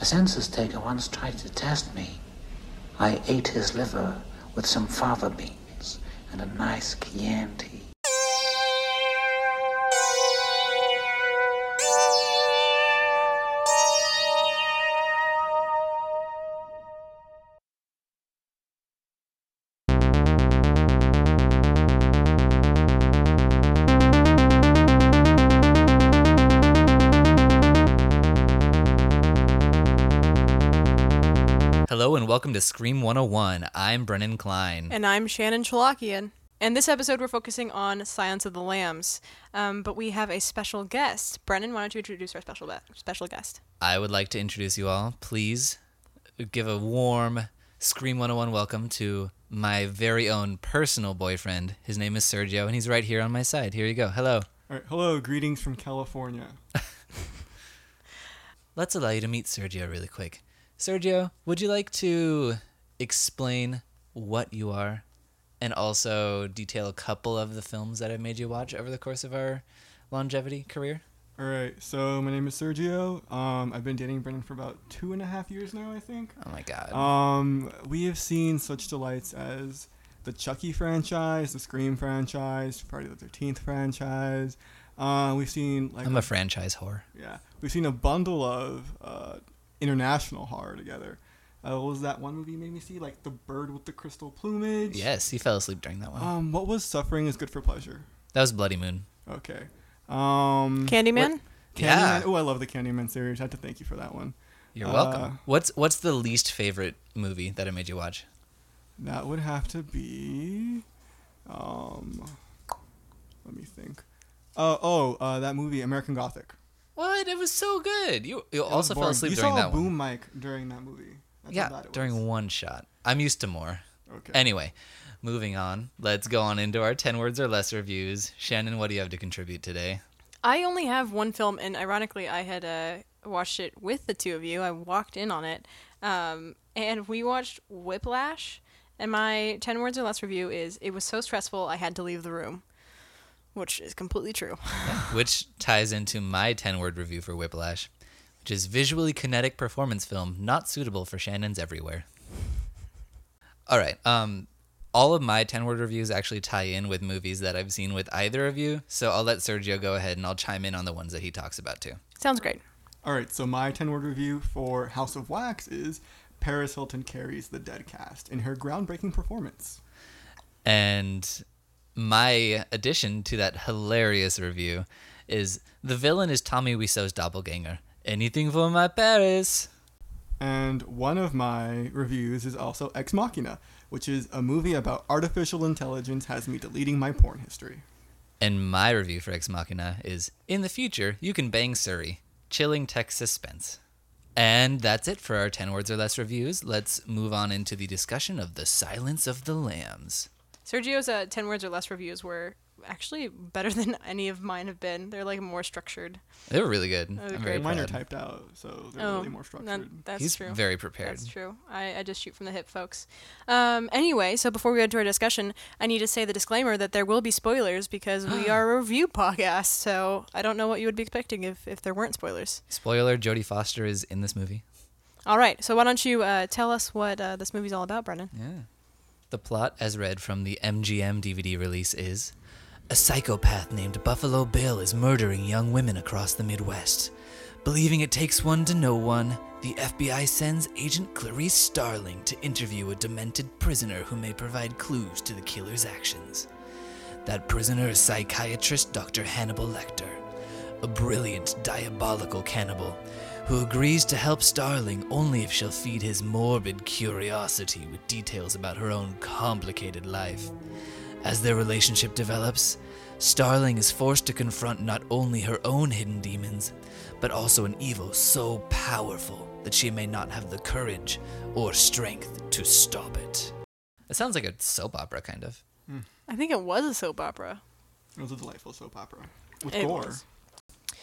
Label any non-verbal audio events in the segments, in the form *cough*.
A census taker once tried to test me. I ate his liver with some fava beans and a nice Chianti. To Scream 101. I'm Brennan Klein. And I'm Shannon Chalakian. And this episode, we're focusing on Silence of the Lambs. Um, but we have a special guest. Brennan, why don't you introduce our special be- special guest? I would like to introduce you all. Please give a warm Scream 101 welcome to my very own personal boyfriend. His name is Sergio, and he's right here on my side. Here you go. Hello. All right, hello, greetings from California. *laughs* Let's allow you to meet Sergio really quick. Sergio, would you like to explain what you are and also detail a couple of the films that I've made you watch over the course of our longevity career? All right, so my name is Sergio. Um, I've been dating Brennan for about two and a half years now, I think. Oh my god. Um, we have seen such delights as the Chucky franchise, the Scream franchise, Friday the Thirteenth franchise. Uh, we've seen like I'm a franchise whore. yeah, we've seen a bundle of uh, international horror together. Uh, what was that one movie you made me see? Like the bird with the crystal plumage. Yes, he fell asleep during that one. Um, what was suffering is good for pleasure? That was Bloody Moon. Okay. Um, Candyman? what- Yeah. Candyman. Oh, I love the Candyman series. I have to thank you for that one. You're Uh, welcome. What's what's the least favorite movie that I made you watch? That would have to be. Um, let me think. Oh, oh, uh, that movie, American Gothic. What? It was so good. You you It also fell asleep you during saw that a boom one. mic during that movie. That's Yeah, during one shot. I'm used to more. Okay. Anyway, moving on. Let's go on into our 10 words or less reviews. Shannon, what do you have to contribute today? I only have one film, and ironically, I had uh, watched it with the two of you. I walked in on it. Um, and we watched Whiplash. And my 10 words or less review is it was so stressful, I had to leave the room. Which is completely true. *laughs* Which ties into my 10 word review for Whiplash, which is visually kinetic performance film not suitable for Shannon's everywhere. All right. Um, all of my 10 word reviews actually tie in with movies that I've seen with either of you. So I'll let Sergio go ahead and I'll chime in on the ones that he talks about too. Sounds great. All right, so my 10 word review for House of Wax is Paris Hilton carries the dead cast in her groundbreaking performance. And my addition to that hilarious review is the villain is Tommy Wiseau's doppelganger. Anything for my Paris. And one of my reviews is also Ex Machina, which is a movie about artificial intelligence has me deleting my porn history. And my review for Ex Machina is In the future, you can bang Siri. Chilling tech suspense. And that's it for our 10 words or less reviews. Let's move on into the discussion of The Silence of the Lambs. Sergio's uh, 10 words or less reviews were actually better *laughs* than any of mine have been. They're like more structured. They were really good. Oh, I'm very Mine are typed out, so they're oh, really more that- structured. that's He's true. very prepared. That's true. I, I just shoot from the hip, folks. Um, anyway, so before we go into our discussion, I need to say the disclaimer that there will be spoilers because we *gasps* are a review podcast. So I don't know what you would be expecting if, if there weren't spoilers. Spoiler Jodie Foster is in this movie. All right, so why don't you uh, tell us what uh, this movie's all about, Brennan? Yeah. The plot, as read from the MGM DVD release, is A psychopath named Buffalo Bill is murdering young women across the Midwest. Believing it takes one to know one, the FBI sends Agent Clarice Starling to interview a demented prisoner who may provide clues to the killer's actions. That prisoner is psychiatrist Dr. Hannibal Lecter, a brilliant, diabolical cannibal who agrees to help Starling only if she'll feed his morbid curiosity with details about her own complicated life. As their relationship develops, Starling is forced to confront not only her own hidden demons, but also an evil so powerful that she may not have the courage or strength to stop it. It sounds like a soap opera, kind of. Hmm. I think it was a soap opera. It was a delightful soap opera with It gore. was.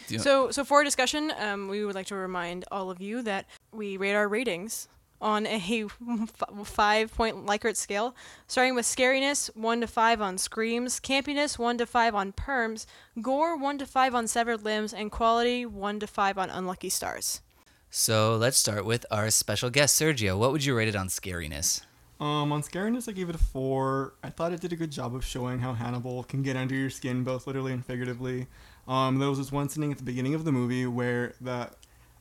Do you- So, so for our discussion, um, we would like to remind all of you that we rate our ratings on a *laughs* five point Likert scale, starting with scariness, 1 to 5 on screams, campiness, 1 to 5 on perms, gore, 1 to 5 on severed limbs, and quality, 1 to 5 on unlucky stars. So let's start with our special guest, Sergio. What would you rate it on scariness? Um, on scariness, I gave it a four. I thought it did a good job of showing how Hannibal can get under your skin, both literally and figuratively. Um, there was this one scene at the beginning of the movie where the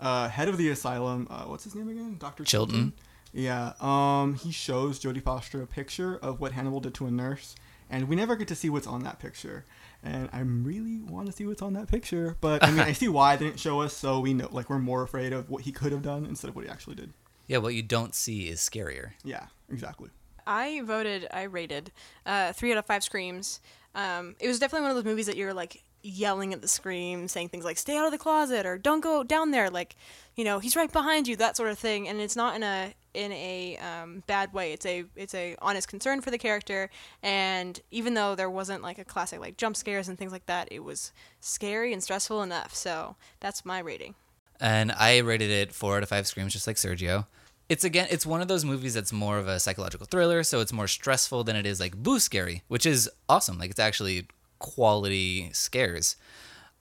uh, head of the asylum, uh, what's his name again? Doctor Chilton. Yeah. Um, he shows Jodie Foster a picture of what Hannibal did to a nurse, and we never get to see what's on that picture. And I really want to see what's on that picture, but I mean, I *laughs* see why they didn't show us, so we know, like, we're more afraid of what he could have done instead of what he actually did. Yeah, what you don't see is scarier. Yeah, exactly. I voted, I rated uh, three out of five screams. Um, it was definitely one of those movies that you're like yelling at the screen, saying things like "Stay out of the closet" or "Don't go down there," like, you know, he's right behind you, that sort of thing. And it's not in a in a um, bad way. It's a it's a honest concern for the character. And even though there wasn't like a classic like jump scares and things like that, it was scary and stressful enough. So that's my rating. And I rated it four out of five screams, just like Sergio. It's again, it's one of those movies that's more of a psychological thriller, so it's more stressful than it is like boo scary, which is awesome. Like it's actually quality scares.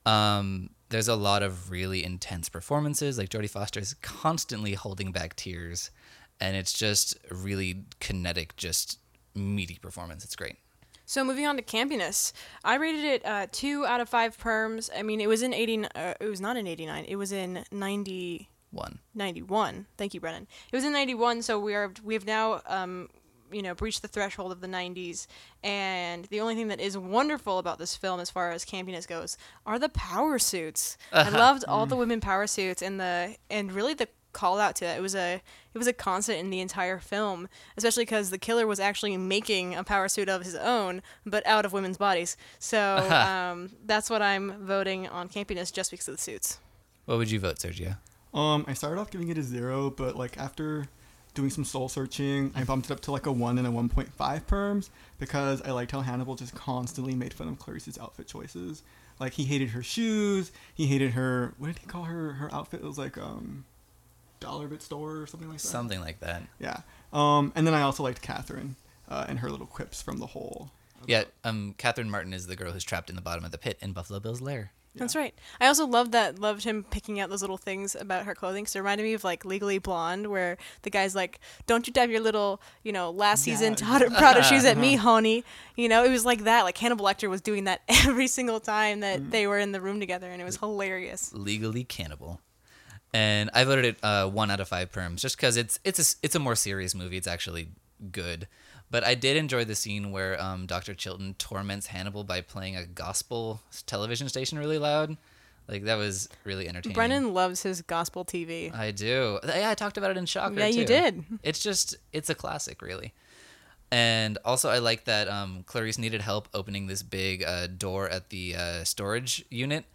Um, there's a lot of really intense performances. Like Jodie Foster is constantly holding back tears, and it's just really kinetic, just meaty performance. It's great. So moving on to campiness, I rated it uh, two out of five perms. I mean, it was in eighty. Uh, it was not in eighty nine. It was in ninety. One. 91. Thank you, Brennan. It was in 91, so we are we have now um, you know breached the threshold of the 90s. And the only thing that is wonderful about this film, as far as campiness goes, are the power suits. I loved all the women power suits and the and really the call out to it. It was a it was a constant in the entire film, especially because the killer was actually making a power suit of his own, but out of women's bodies. So um, that's what I'm voting on campiness, just because of the suits. What would you vote, Sergio? Um, I started off giving it a zero, but like after doing some soul searching, I bumped it up to like a one and a one point five perms because I liked how Hannibal just constantly made fun of Clarice's outfit choices. Like he hated her shoes, he hated her. What did he call her? Her outfit it was like um, dollar bit store or something like that. Something like that. Yeah. Um, and then I also liked Catherine uh, and her little quips from the whole. Yeah, um, Catherine Martin is the girl who's trapped in the bottom of the pit in Buffalo Bill's lair. That's right. I also loved that. Loved him picking out those little things about her clothing. Because it reminded me of like Legally Blonde, where the guy's like, "Don't you dab your little, you know, last season Yeah. Prada, Prada shoes at me, honey." You know, it was like that. Like Hannibal Lecter was doing that *laughs* every single time that they were in the room together, and it was hilarious. legally cannibal. And I voted it uh, one out of five perms, just because it's it's a, it's a more serious movie. It's actually good, but I did enjoy the scene where um, Doctor Chilton torments Hannibal by playing a gospel television station really loud. Like that was really entertaining. Brennan loves his gospel TV. I do. Yeah, I talked about it in Shocker. Yeah, you did. It's just it's a classic, really. And also, I like that um, Clarice needed help opening this big uh, door at the uh, storage unit.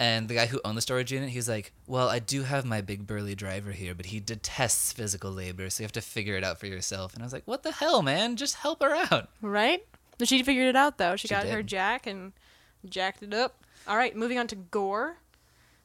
And the guy who owned the storage unit, he's like, "Well, I do have my big burly driver here, but he detests physical labor, so you have to figure it out for yourself." And I was like, "What the hell, man? Just help her out." Right? But she figured it out though. She, She got her jack and jacked it up. All right, moving on to gore.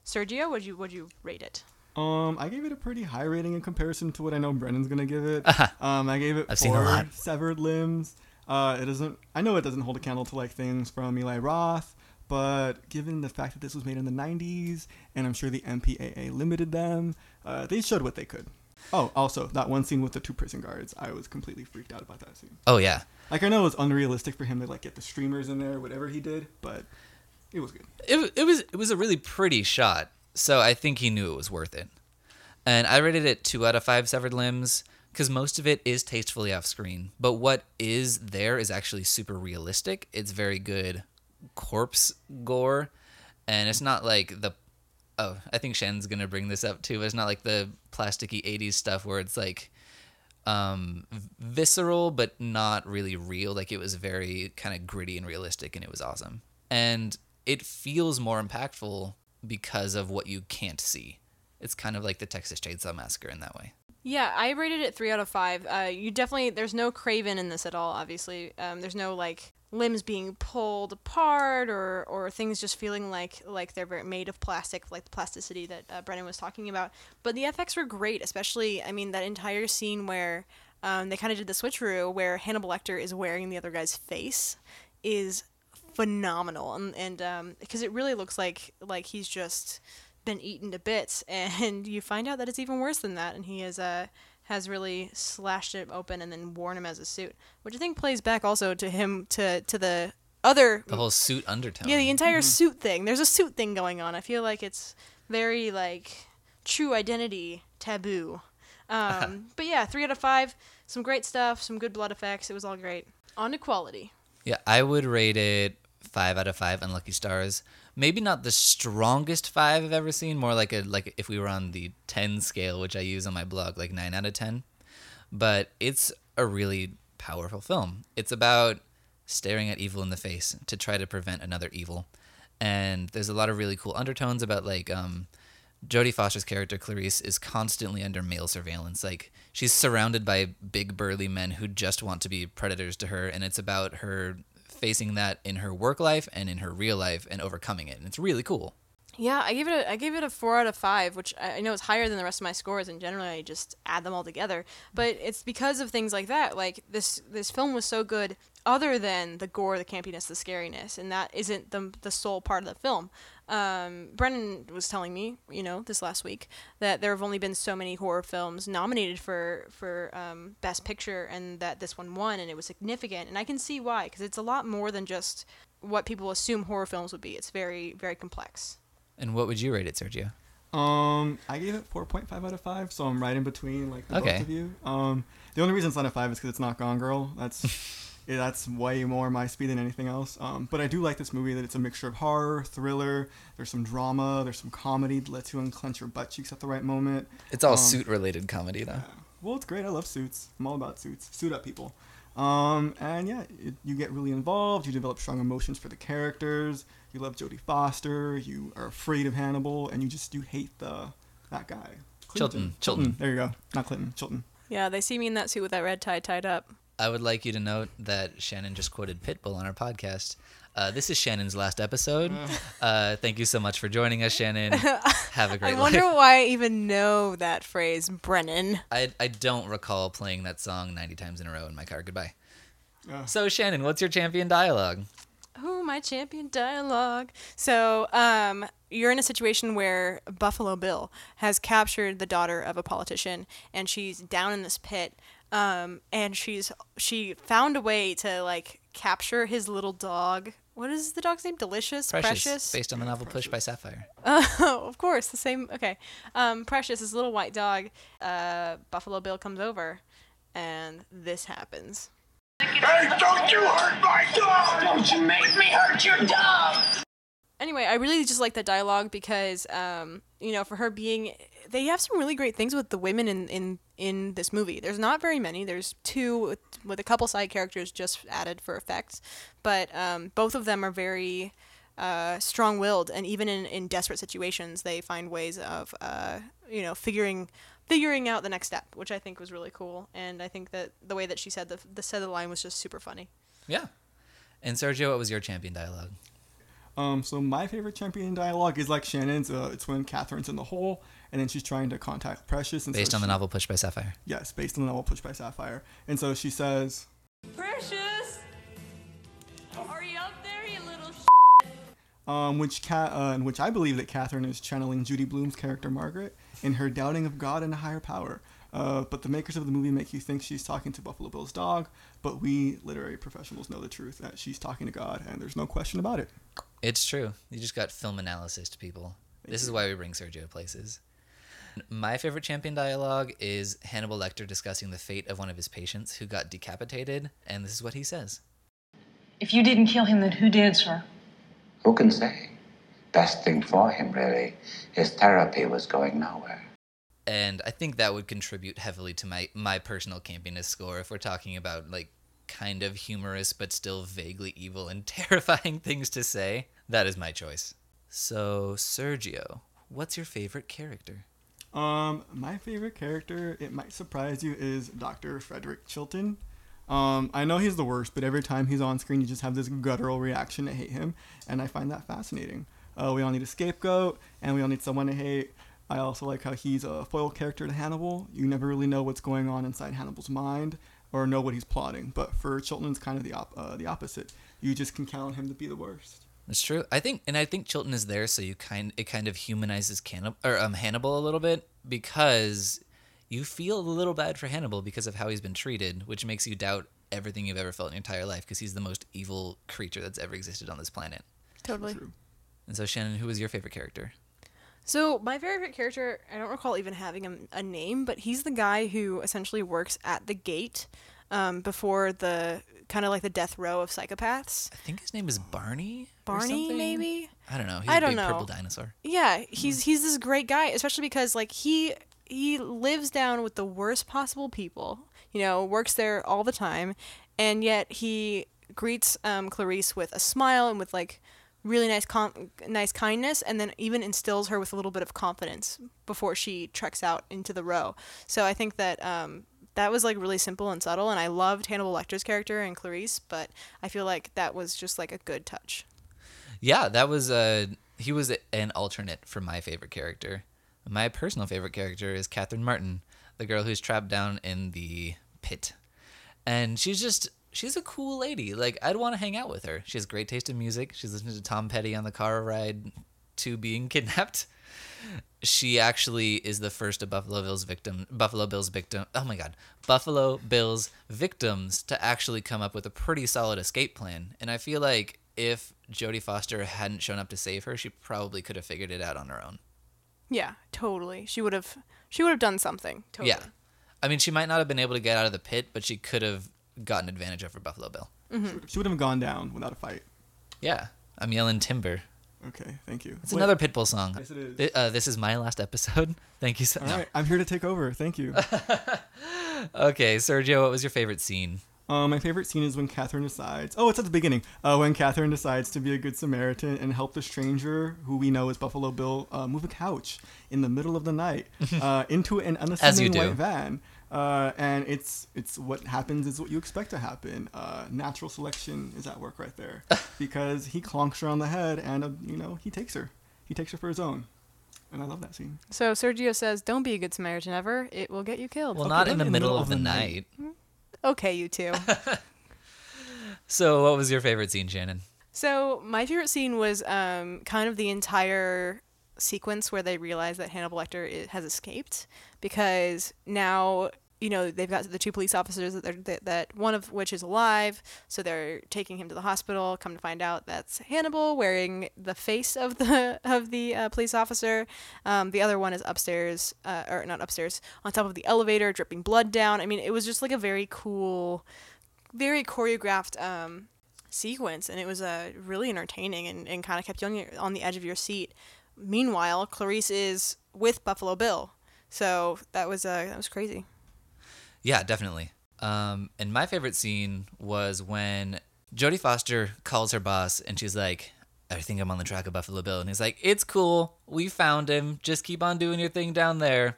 Sergio, would you would you rate it? Um, I gave it a pretty high rating in comparison to what I know Brennan's gonna give it. um, I gave it I've four seen a lot. severed limbs. Uh, it doesn't. I know it doesn't hold a candle to like things from Eli Roth, but given the fact that this was made in the '90s, and I'm sure the MPAA limited them, uh, they showed what they could. Oh, also that one scene with the two prison guards, I was completely freaked out about that scene. Oh yeah, Like I know it was unrealistic for him to like get the streamers in there, whatever he did, but it was good. it, it was it was a really pretty shot, so I think he knew it was worth it. And I rated it two out of five severed limbs because most of it is tastefully off screen, but what is there is actually super realistic. It's very good corpse gore, and it's not like the oh I think Shen's gonna bring this up too. It's not like the plasticky '80s stuff where it's like um visceral but not really real like it was very kind of gritty and realistic and it was awesome and it feels more impactful because of what you can't see it's kind of like the texas chainsaw massacre in that way Yeah, I rated it three out of five. Uh, you definitely there's no Craven in this at all. Obviously, um, there's no like limbs being pulled apart or or things just feeling like like they're made of plastic, like the plasticity that uh, Brennan was talking about. But the FX were great, especially I mean that entire scene where um, they kind of did the switcheroo where Hannibal Lecter is wearing the other guy's face is phenomenal. And and um, because it really looks like like he's just been eaten to bits, *laughs* and you find out that it's even worse than that, and he has uh, has really slashed it open and then worn him as a suit, which I think plays back also to him to to the other The whole suit undertone. yeah the entire suit thing. There's a suit thing going on. I feel like it's very like true identity taboo. Um, *laughs* but yeah, three out of five. Some great stuff. Some good blood effects. It was all great. On to quality. Yeah, I would rate it five out of five unlucky stars. Maybe not the strongest five I've ever seen. More like a like if we were on the ten scale, which I use on my blog, like nine out of ten. But it's a really powerful film. It's about staring at evil in the face to try to prevent another evil, and there's a lot of really cool undertones about like um, Jodie Foster's character Clarice is constantly under male surveillance. Like she's surrounded by big burly men who just want to be predators to her, and it's about her facing that in her work life and in her real life and overcoming it. And it's really cool. Yeah, I gave it a I gave it a four out of five, which I know is higher than the rest of my scores, and generally I just add them all together. But it's because of things like that. Like this this film was so good, other than the gore, the campiness, the scariness, and that isn't the the sole part of the film. Um, Brennan was telling me, you know, this last week that there have only been so many horror films nominated for for um, best picture, and that this one won, and it was significant. And I can see why, because it's a lot more than just what people assume horror films would be. It's very very complex. And what would you rate it, Sergio? Um, I gave it 4.5 out of 5, so I'm right in between like the Okay. both of you. Um, the only reason it's not a 5 is because it's not Gone Girl. That's *laughs* yeah, that's way more my speed than anything else. Um, but I do like this movie that it's a mixture of horror, thriller. There's some drama. There's some comedy that lets you unclench your butt cheeks at the right moment. It's all Um, suit related comedy, though. Well, it's great. I love suits. I'm all about suits. Suit up people. Um, and yeah, it, you get really involved. You develop strong emotions for the characters. You love Jodie Foster. You are afraid of Hannibal, and you just you hate the that guy. Chilton. Chilton. Chilton. There you go. Not Clinton. Chilton. Yeah, they see me in that suit with that red tie tied up. I would like you to note that Shannon just quoted Pitbull on our podcast. Uh, this is Shannon's last episode. Uh, thank you so much for joining us, Shannon. *laughs* Have a great I wonder life. why I even know that phrase, Brennan. I, I don't recall playing that song 90 times in a row in my car. Goodbye. So, Shannon, what's your champion dialogue? Oh, my champion dialogue. So, um, you're in a situation where Buffalo Bill has captured the daughter of a politician, and she's down in this pit. Um, and she's she found a way to like capture his little dog. What is the dog's name? Delicious, Precious, based on the novel Push by Sapphire. Oh, of course, the same. Okay, um, Precious, this little white dog. Uh, Buffalo Bill comes over, and this happens. Hey, don't you hurt my dog! Don't you make me hurt your dog! Anyway, I really just like that dialogue because, um, you know, for her being, they have some really great things with the women in in in this movie. There's not very many. There's two with, with a couple side characters just added for effects, but um, both of them are very uh, strong-willed, and even in, in desperate situations, they find ways of, uh, you know, figuring figuring out the next step, which I think was really cool. And I think that the way that she said the the said the line was just super funny. Yeah. And Sergio, what was your champion dialogue? Um, so my favorite champion dialogue is like Shannon's. Uh, it's when Catherine's in the hole, and then she's trying to contact Precious. And Based so on the novel Push by Sapphire. Yes, based on the novel Push by Sapphire. And so she says, Precious! Are you up there, you little um, which cat, uh, in which I believe that Catherine is channeling Judy Blume's character Margaret in her doubting of God and a higher power. Uh, but the makers of the movie make you think she's talking to Buffalo Bill's dog, but we literary professionals know the truth that she's talking to God, and there's no question about it. It's true. You just got film analysis to people. this is why we bring Sergio places. My favorite champion dialogue is Hannibal Lecter discussing the fate of one of his patients who got decapitated, and this is what he says. If you didn't kill him, then who did, sir? Who can say? Best thing for him, really. His therapy was going nowhere. And I think that would contribute heavily to my, my personal campiness score if we're talking about like kind of humorous but still vaguely evil and *laughs* terrifying things to say. That is my choice. So, Sergio, what's your favorite character? Um, my favorite character, it might surprise you, is Dr. Frederick Chilton. Um, I know he's the worst, but every time he's on screen, you just have this guttural reaction to hate him, and I find that fascinating. Uh, we all need a scapegoat, and we all need someone to hate. I also like how he's a foil character to Hannibal. You never really know what's going on inside Hannibal's mind or know what he's plotting. But for Chilton, it's kind of the op- uh, the opposite. You just can count on him to be the worst. That's true. I think, and I think Chilton is there, so you kind it kind of humanizes Cannib- or um, Hannibal a little bit because you feel a little bad for Hannibal because of how he's been treated, which makes you doubt everything you've ever felt in your entire life because he's the most evil creature that's ever existed on this planet. Totally. True. And so, Shannon, who was your favorite character? So my favorite character, I don't recall even having a, a name, but he's the guy who essentially works at the gate um, before the kind of like the death row of psychopaths. I think his name is Barney. Barney, maybe. I don't know. He's I a don't big know. purple dinosaur. Yeah, he's he's this great guy, especially because like he he lives down with the worst possible people. You know, works there all the time, and yet he greets um, Clarice with a smile and with like really nice com- nice kindness, and then even instills her with a little bit of confidence before she treks out into the row. So I think that um, that was like really simple and subtle, and I loved Hannibal Lecter's character and Clarice, but I feel like that was just like a good touch. Yeah, that was uh he was an alternate for my favorite character. My personal favorite character is Catherine Martin, the girl who's trapped down in the pit. And she's just she's a cool lady. Like I'd want to hang out with her. She has great taste in music. She's listening to Tom Petty on the car ride to being *laughs* kidnapped. She actually is the first of Buffalo Bill's victim Buffalo Bill's victim oh my god. Buffalo Bill's victims to actually come up with a pretty solid escape plan. And I feel like if Jodie Foster hadn't shown up to save her, she probably could have figured it out on her own. Yeah, totally. She would have she would have done something. Totally. Yeah. I mean, she might not have been able to get out of the pit, but she could have gotten advantage of over Buffalo Bill. She would have gone down without a fight. Yeah. I'm yelling timber. Okay, thank you. It's Wait, another Pitbull song. Yes, it is. Thi- Uh, this is my last episode. *laughs* Thank you so All no. right, *laughs* I'm here to take over. Thank you. *laughs* Okay, Sergio, what was your favorite scene? Uh, my favorite scene is when Catherine decides. Oh, it's at the beginning. Uh, when Catherine decides to be a good Samaritan and help the stranger, who we know is Buffalo Bill, uh, move a couch in the middle of the night uh, into an As you unassuming do. white van. Uh, and it's it's what happens is what you expect to happen. Uh, natural selection is at work right there *laughs* because he clonks her on the head and uh, you know he takes her. He takes her for his own, and I love that scene. So Sergio says, "Don't be a good Samaritan ever. It will get you killed." Well, Okay, not then in the middle of the night. okay, you two. *laughs* So, what was your favorite scene, Shannon? so my favorite scene was um, kind of the entire sequence where they realize that Hannibal Lecter i- has escaped because now you know they've got the two police officers that, that that one of which is alive, so they're taking him to the hospital. Come to find out, that's Hannibal wearing the face of the *laughs* of the uh, police officer. Um, the other one is upstairs, uh, or not upstairs, on top of the elevator, dripping blood down. I mean, it was just like a very cool, very choreographed um, sequence, and it was uh, really entertaining and, and kind of kept you on, your, on the edge of your seat. Meanwhile, Clarice is with Buffalo Bill, so that was uh, that was crazy. Yeah, definitely. Um, and my favorite scene was when Jodie Foster calls her boss and she's like, I think I'm on the track of Buffalo Bill. And he's like, It's cool. We found him. Just keep on doing your thing down there.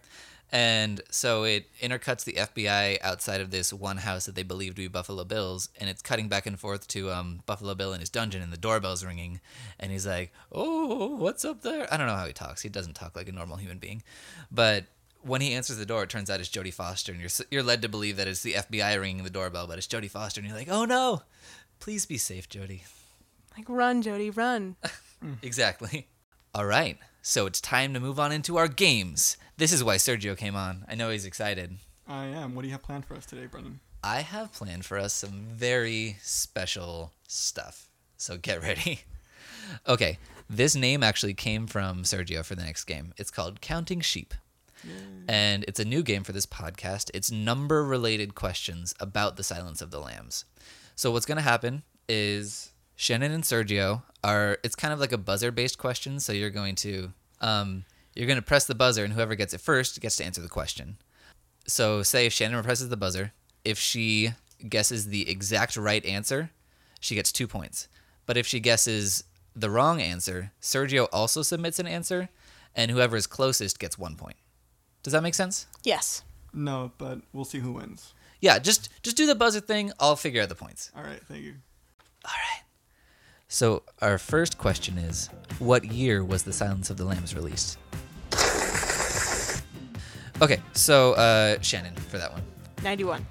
And so it intercuts the FBI outside of this one house that they believe to be Buffalo Bill's, and it's cutting back and forth to um, Buffalo Bill in his dungeon, and the doorbell's ringing, and he's like, "Oh, what's up there?" I don't know how he talks. He doesn't talk like a normal human being, but when he answers the door, it turns out it's Jodie Foster, and you're you're led to believe that it's the FBI ringing the doorbell, but it's Jodie Foster, and you're like, "Oh no, please be safe, Jodie." Like, run, Jody, run. *laughs* Exactly. All right. So it's time to move on into our games. This is why Sergio came on. I know he's excited. I am. What do you have planned for us today, Brennan? I have planned for us some very special stuff. So get ready. *laughs* Okay, this name actually came from Sergio for the next game. It's called Counting Sheep. And it's a new game for this podcast. It's number related questions about the Silence of the Lambs. So what's going to happen is Shannon and Sergio are it's kind of like a buzzer based question, so you're going to um you're going to press the buzzer and whoever gets it first gets to answer the question. So say if Shannon presses the buzzer, if she guesses the exact right answer, she gets 2 points. But if she guesses the wrong answer, Sergio also submits an answer and whoever is closest gets 1 point. Does that make sense? Yes. No, but we'll see who wins. Yeah, just just do the buzzer thing. I'll figure out the points. All right, thank you. All right. So our first question is, what year was The Silence of the Lambs released? *laughs* Okay, so uh, Shannon for that one. 91.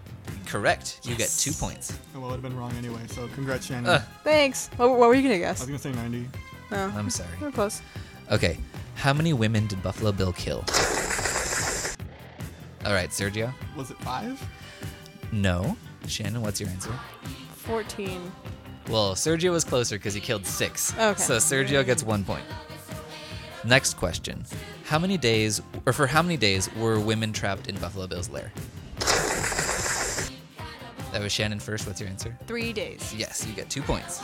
Correct. You get two points. Oh, well, it would have been wrong anyway, so congrats, Shannon. Uh. Thanks. What, what were you gonna guess? I guess? was going to say 90. Oh, I'm sorry. we're close. Okay. How many women did Buffalo Bill kill? All right, Sergio. Was it five? No. Shannon, what's your answer? Fourteen. Well, Sergio was closer because he killed six. Okay. So Sergio gets one point. Next question. How many days, or for how many days, were women trapped in Buffalo Bill's lair? That was Shannon first. What's your answer? Three days. Yes, you get two points.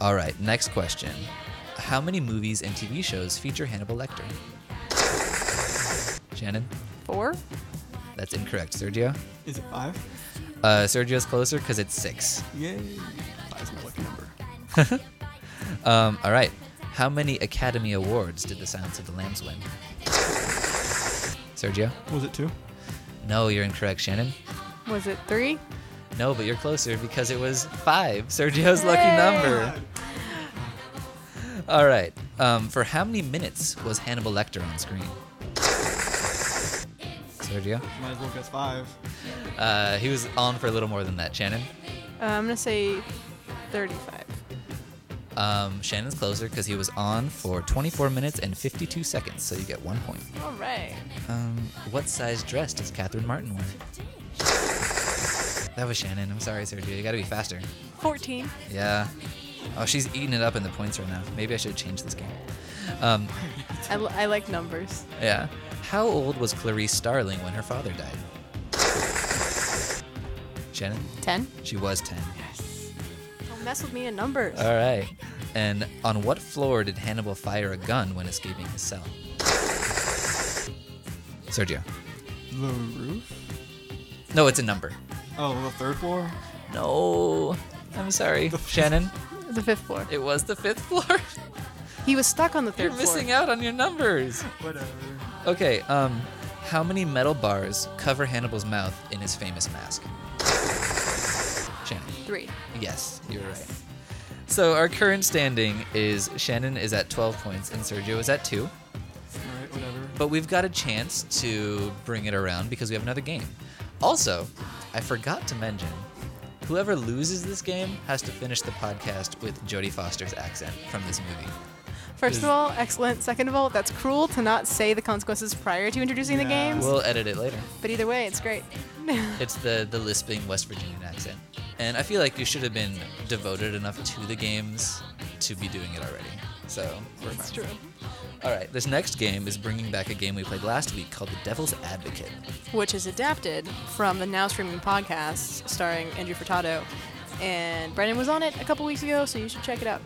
All right, next question. How many movies and TV shows feature Hannibal Lecter? Shannon? Four. That's incorrect. Sergio? Is it five? Uh, Sergio's closer because it's six. Yay. Five's my lucky number. *laughs* Um, all right. How many Academy Awards did The Silence of the Lambs win? Sergio? Was it two? No, you're incorrect. Shannon? Was it three? No, but you're closer because it was five. Sergio's lucky number. All right. Um, for how many minutes was Hannibal Lecter on screen? Sergio? Might as well guess five. Uh, he was on for a little more than that. Shannon? Uh, I'm gonna say thirty-five. Um, Shannon's closer because he was on for 24 minutes and 52 seconds, so you get one point. All right. Um, what size dress does Catherine Martin wear? That was Shannon. I'm sorry, Sergio. You gotta be faster. Fourteen. Yeah. Oh, she's eating it up in the points right now. Maybe I should change this game. Um, I, l- I like numbers. yeah. How old was Clarice Starling when her father died? Shannon? Ten. She was 10. Yes. Don't mess with me in numbers. All right. And on what floor did Hannibal fire a gun when escaping his cell? Sergio. The roof? No, it's a number. Oh, the third floor? No. I'm sorry. Shannon, the fifth floor. it was the fifth floor. He was stuck on the 3rd You're floor. missing out on your numbers. Whatever. Okay, um, how many metal bars cover Hannibal's mouth in his famous mask? Shannon. Three. Yes, you're right. So our current standing is Shannon is at 12 points and Sergio is at 2. Alright, whatever. But we've got a chance to bring it around because we have another game. Also, I forgot to mention, whoever loses this game has to finish the podcast with Jodie Foster's accent from this movie. First of all, excellent. Second of all, that's cruel to not say the consequences prior to introducing the Yeah. games. We'll edit it later. but either way, it's great. *laughs* It's the the lisping West Virginian accent, and I feel like you should have been devoted enough to the games to be doing it already. So we're It's fine. true. All right, this next game is bringing back a game we played last week called The Devil's Advocate. Which is adapted from the now streaming podcast starring Andrew Furtado. And Brennan was on it a couple weeks ago, so you should check it out.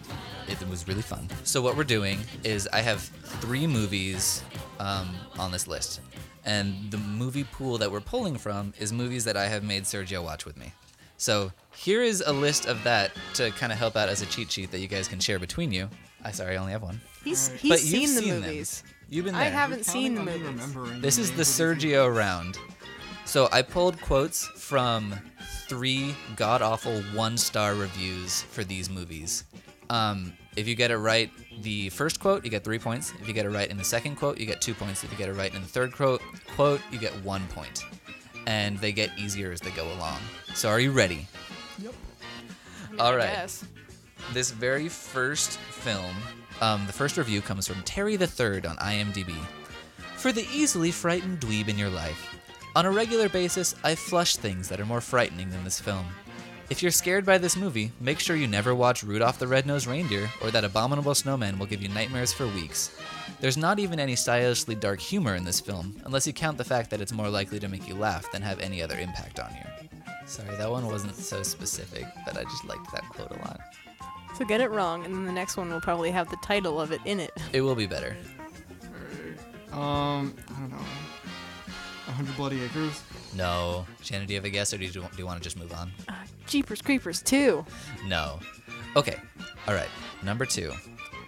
It was really fun. So what we're doing is I have three movies um, on this list, and the movie pool that we're pulling from is movies that I have made Sergio watch with me. So here is a list of that to kind of help out as a cheat sheet that you guys can share between you. I sorry, I only have one. He's he's but you've seen the seen them. movies. You've been there. I haven't seen the Counting movies. This is the names of these Sergio round. So I pulled quotes from three god awful one star reviews for these movies. Um, if you get it right, the first quote, you get three points. If you get it right in the second quote, you get two points. If you get it right in the third quote, quote, you get one point. And they get easier as they go along. So are you ready? I mean, All I right. guess. This very first film, um, the first review comes from Terry the Third on IMDb. For the easily frightened dweeb in your life, on a regular basis, I flush things that are more frightening than this film. If you're scared by this movie, make sure you never watch Rudolph the Red-Nosed Reindeer, or that abominable snowman will give you nightmares for weeks. There's not even any stylishly dark humor in this film, unless you count the fact that it's more likely to make you laugh than have any other impact on you. Sorry, that one wasn't so specific, but I just liked that quote a lot. So get it wrong, and then the next one will probably have the title of it in it. It will be better. Um, I don't know. 100 Bloody Acres? No. Shannon, do you have a guess, or do you, do you want to just move on? Uh, Jeepers Creepers 2. No. Okay. All right. Number two.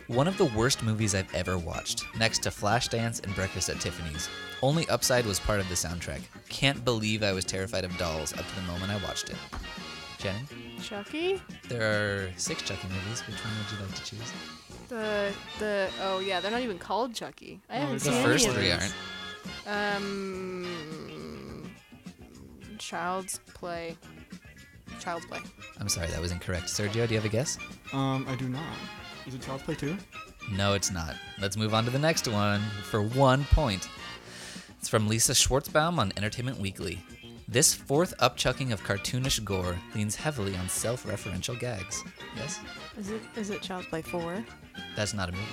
One of the worst movies I've ever watched, next to Flashdance and Breakfast at Tiffany's. Only Upside was part of the soundtrack. Can't believe I was terrified of dolls up to the moment I watched it. Shannon, Chucky? there are six Chucky movies. Which one would you like to choose? The the oh yeah, they're not even called Chucky. I haven't it's The seen Yeah, first any of three these. aren't. Um, Child's Play. Child's Play. I'm sorry, that was incorrect. Sergio, do you have a guess? Um, I do not. Is it Child's Play 2? No, it's not. Let's move on to the next one for one point. It's from Lisa Schwarzbaum on Entertainment Weekly. This fourth upchucking of cartoonish gore leans heavily on self referential gags. Yes? Is it is it Child's Play 4? That's not a movie.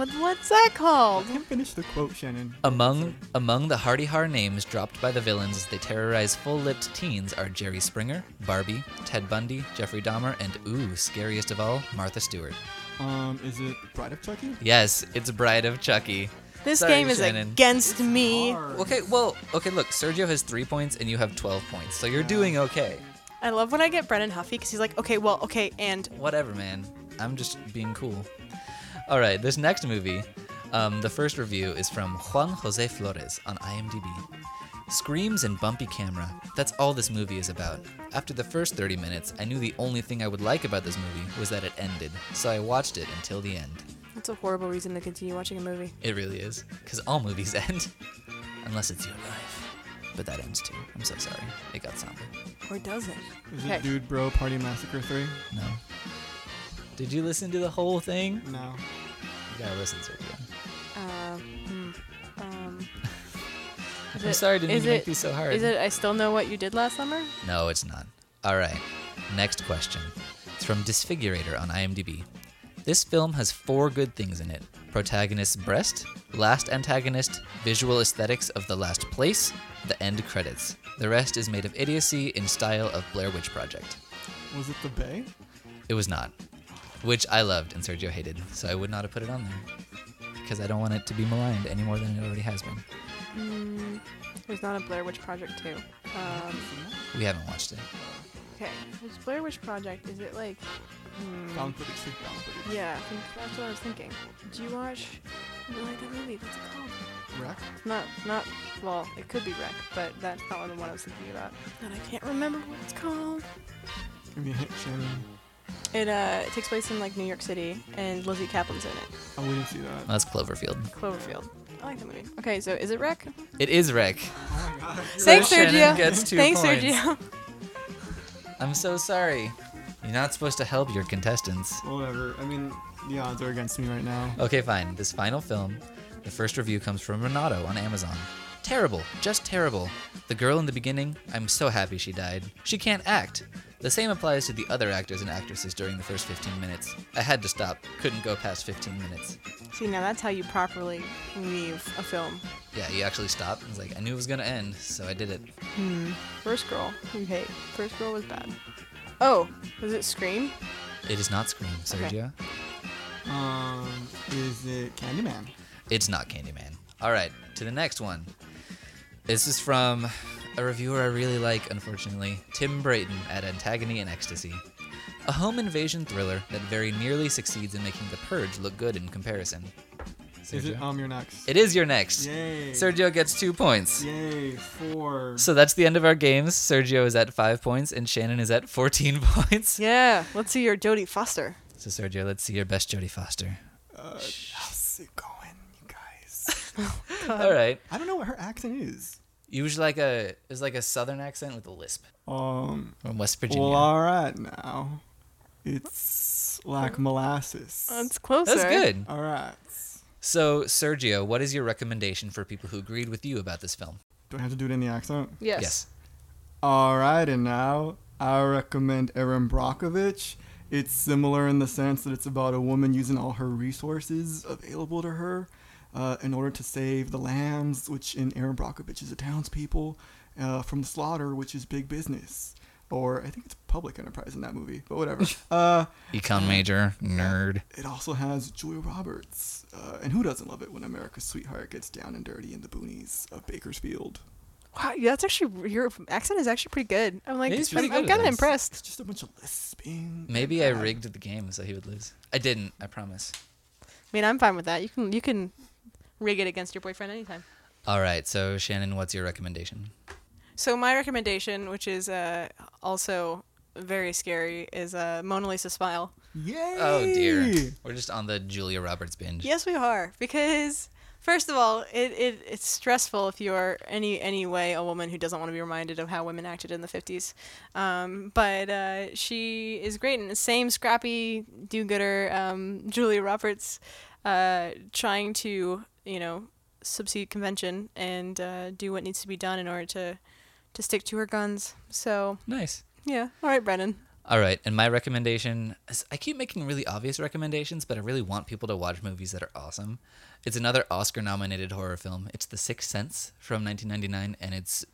What what's that called? I can't finish the quote, Shannon. Among among the hardy har names dropped by the villains as they terrorize full-lipped teens are Jerry Springer, Barbie, Ted Bundy, Jeffrey Dahmer, and ooh, scariest of all, Martha Stewart. Um, is it Bride of Chucky? Yes, it's Bride of Chucky. This Sorry, game is Shannon. against me. Okay, well, okay, look, Sergio has three points and you have 12 points, so you're doing okay. I love when I get Brennan Huffy because he's like, okay, well, okay, and Whatever, man. I'm just being cool. All right, this next movie, um, the first review is from Juan Jose Flores on IMDb. Screams and bumpy camera. That's all this movie is about. After the first 30 minutes, I knew the only thing I would like about this movie was that it ended, so I watched it until the end. that's a horrible reason to continue watching a movie. It really is, because all movies *laughs* end. Unless it's your life. But that ends too. I'm so sorry. It got somber. Or does it? Is Okay. it Dude Bro Party Massacre 3? No. Did you listen to the whole thing? No. You gotta listen, Sergio. Um, hmm, um, *laughs* I'm it- sorry, didn't is mean to make it- these so hard. Is it I still know what you did last summer? No, it's not. All right. Next question. It's from Disfigurator on IMDb. This film has four good things in it protagonist's breast, last antagonist, visual aesthetics of the last place, the end credits. The rest is made of idiocy in style of Blair Witch Project. Was it The Bay? It was not, which I loved and Sergio hated, so I would not have put it on there because I don't want it to be maligned any more than it already has been. There's not a Blair Witch Project 2. Um, We haven't watched it. okay. This Blair Witch Project, is it like. Found footage, fake found footage. Yeah, I think that's what I was thinking. Did you watch. You like that movie? What's it called? REC? Not. Not. Well, it could be REC, but that's not the one I was thinking about. And I can't remember what it's called. Give me a hint, Shannon. It uh it takes place in like New York City and Lizzy Caplan's in it. I wouldn't see that. That's Cloverfield. Cloverfield. I like that movie. Okay, so is it REC? It is REC. Thanks, Shannon Sergio. gets two Thanks, points. Sergio. I'm so sorry. You're not supposed to help your contestants. Whatever. I mean, the odds are against me right now. Okay, fine. This final film, the first review comes from Renato on Amazon. Terrible, just terrible. The girl in the beginning, I'm so happy she died. She can't act. The same applies to the other actors and actresses during the first 15 minutes. I had to stop, couldn't go past 15 minutes. See, now that's how you properly leave a film. Yeah, you actually stop. It's like, I knew it was gonna end, so I did it. Hmm. First girl, you hate. First girl was bad. Oh, was it Scream? It is not Scream, Sergio. Okay. Um, is it Candyman? It's not Candyman. All right, to the next one. This is from a reviewer I really like, unfortunately, Tim Brayton at Antagony and Ecstasy. A home invasion thriller that very nearly succeeds in making The Purge look good in comparison. Is it Sergio? um You're Next? It is You're Next. Yay. Sergio gets two points. Yay, four. So that's the end of our games. Sergio is at five points and Shannon is at 14 *laughs* points. Yeah, let's see your Jodie Foster. So, Sergio, let's see your best Jodie Foster. Uh, how's it going, you guys? *laughs* *laughs* All right. I don't know what her accent is. Usually like a is like a southern accent with a lisp Um, from West Virginia. well, all right now. It's like molasses. That's closer. That's good. All right. So, Sergio, what is your recommendation for people who agreed with you about this film? Do I have to do it in the accent? Yes. All right, and now I recommend Erin Brockovich. It's similar in the sense that it's about a woman using all her resources available to her uh, in order to save the lambs, which in Erin Brockovich is the townspeople, uh, from the slaughter, which is big business. Or I think it's public enterprise in that movie, but whatever. *laughs* uh, Econ major, nerd. it also has Julia Roberts. Uh, and who doesn't love it when America's sweetheart gets down and dirty in the boonies of Bakersfield? Wow, yeah, that's actually your accent is actually pretty good. I'm like, He's I'm, I'm kind of impressed. It's just a bunch of lisping. Maybe I rigged the game so he would lose. I didn't, I promise. I mean, I'm fine with that. You can you can rig it against your boyfriend anytime. All right, so Shannon, what's your recommendation? So my recommendation, which is uh, also very scary, is uh, Mona Lisa Smile. Yay! Oh dear. We're just on the Julia Roberts binge. Yes, we are because First of all, it, it it's stressful if you're any any way a woman who doesn't want to be reminded of how women acted in the 50s. Um, but uh, she is great in the same scrappy do-gooder um, Julia Roberts uh, trying to you know subsede convention and uh, do what needs to be done in order to to stick to her guns. So Nice. yeah, all right, Brennan. All right, and my recommendation is I keep making really obvious recommendations, but I really want people to watch movies that are awesome. It's another Oscar nominated horror film. It's The Sixth Sense from 1999, and it's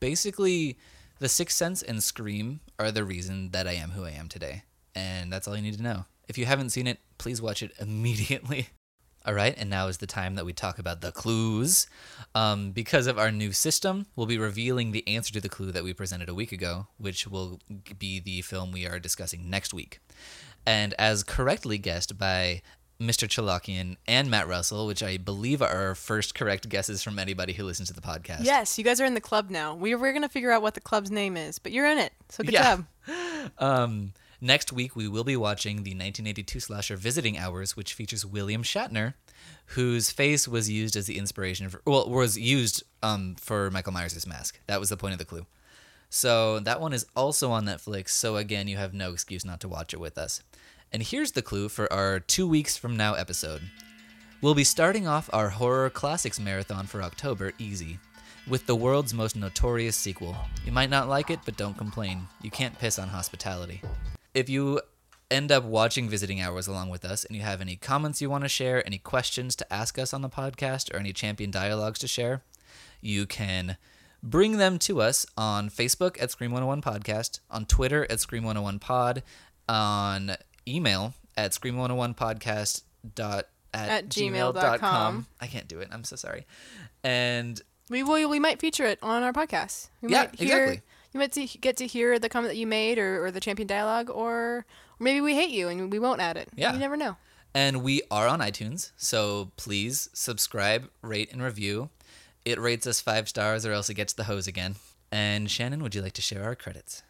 basically The Sixth Sense and Scream are the reason that I am who I am today. And that's all you need to know. If you haven't seen it, please watch it *laughs* immediately. All right, and now is the time that we talk about the clues. Um, because of our new system, we'll be revealing the answer to the clue that we presented a week ago, which will be the film we are discussing next week. And as correctly guessed by Mr. Chalakian and Matt Russell, which I believe are our first correct guesses from anybody who listens to the podcast. Yes, you guys are in the club now. We we're gonna figure out what the club's name is, but you're in it, so good Yeah. job. *laughs* Um, next week, we will be watching the 1982 slasher Visiting Hours, which features William Shatner, whose face was used as the inspiration for, well, was used um, for Michael Myers' mask. That was the point of the clue. So that one is also on Netflix. So again, you have no excuse not to watch it with us. And here's the clue for our two weeks from now episode. We'll be starting off our horror classics marathon for October easy with the world's most notorious sequel. You might not like it, but don't complain. You can't piss on hospitality. If you end up watching Visiting Hours along with us and you have any comments you want to share, any questions to ask us on the podcast, or any champion dialogues to share, you can bring them to us on Facebook at Scream 101 Podcast, on Twitter at Scream 101 Pod, on email at Scream 101 Podcast dot at, At gmail gmail dot dot com. com. I can't do it. I'm so sorry. And We will. We might feature it on our podcast. We Yeah, might hear, exactly. You might see, get to hear the comment that you made, or, or the champion dialogue, or, or maybe we hate you and we won't add it. Yeah. You never know. And we are on iTunes, so please subscribe, rate, and review. It rates us five stars, or else it gets the hose again. And Shannon, would you like to share our credits?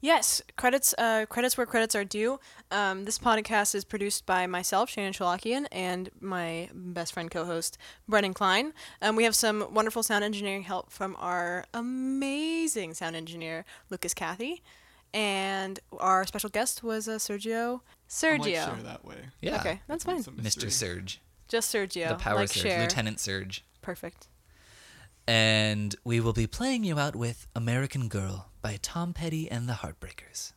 Yes, credits. Uh, credits where credits are due. Um, this podcast is produced by myself, Shannon Chalakian, and my best friend co-host Brennan Klein. Um, we have some wonderful sound engineering help from our amazing sound engineer Lucas Cathy, and our special guest was uh, Sergio. I might Sergio. share that way. Yeah. Okay, that's fine. Mr. mystery. Surge. Just Sergio. the Power like Surge. Cher. Lieutenant Surge. Perfect. And we will be playing you out with American Girl by Tom Petty and the Heartbreakers.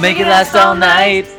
Make it last. All night.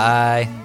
Bye.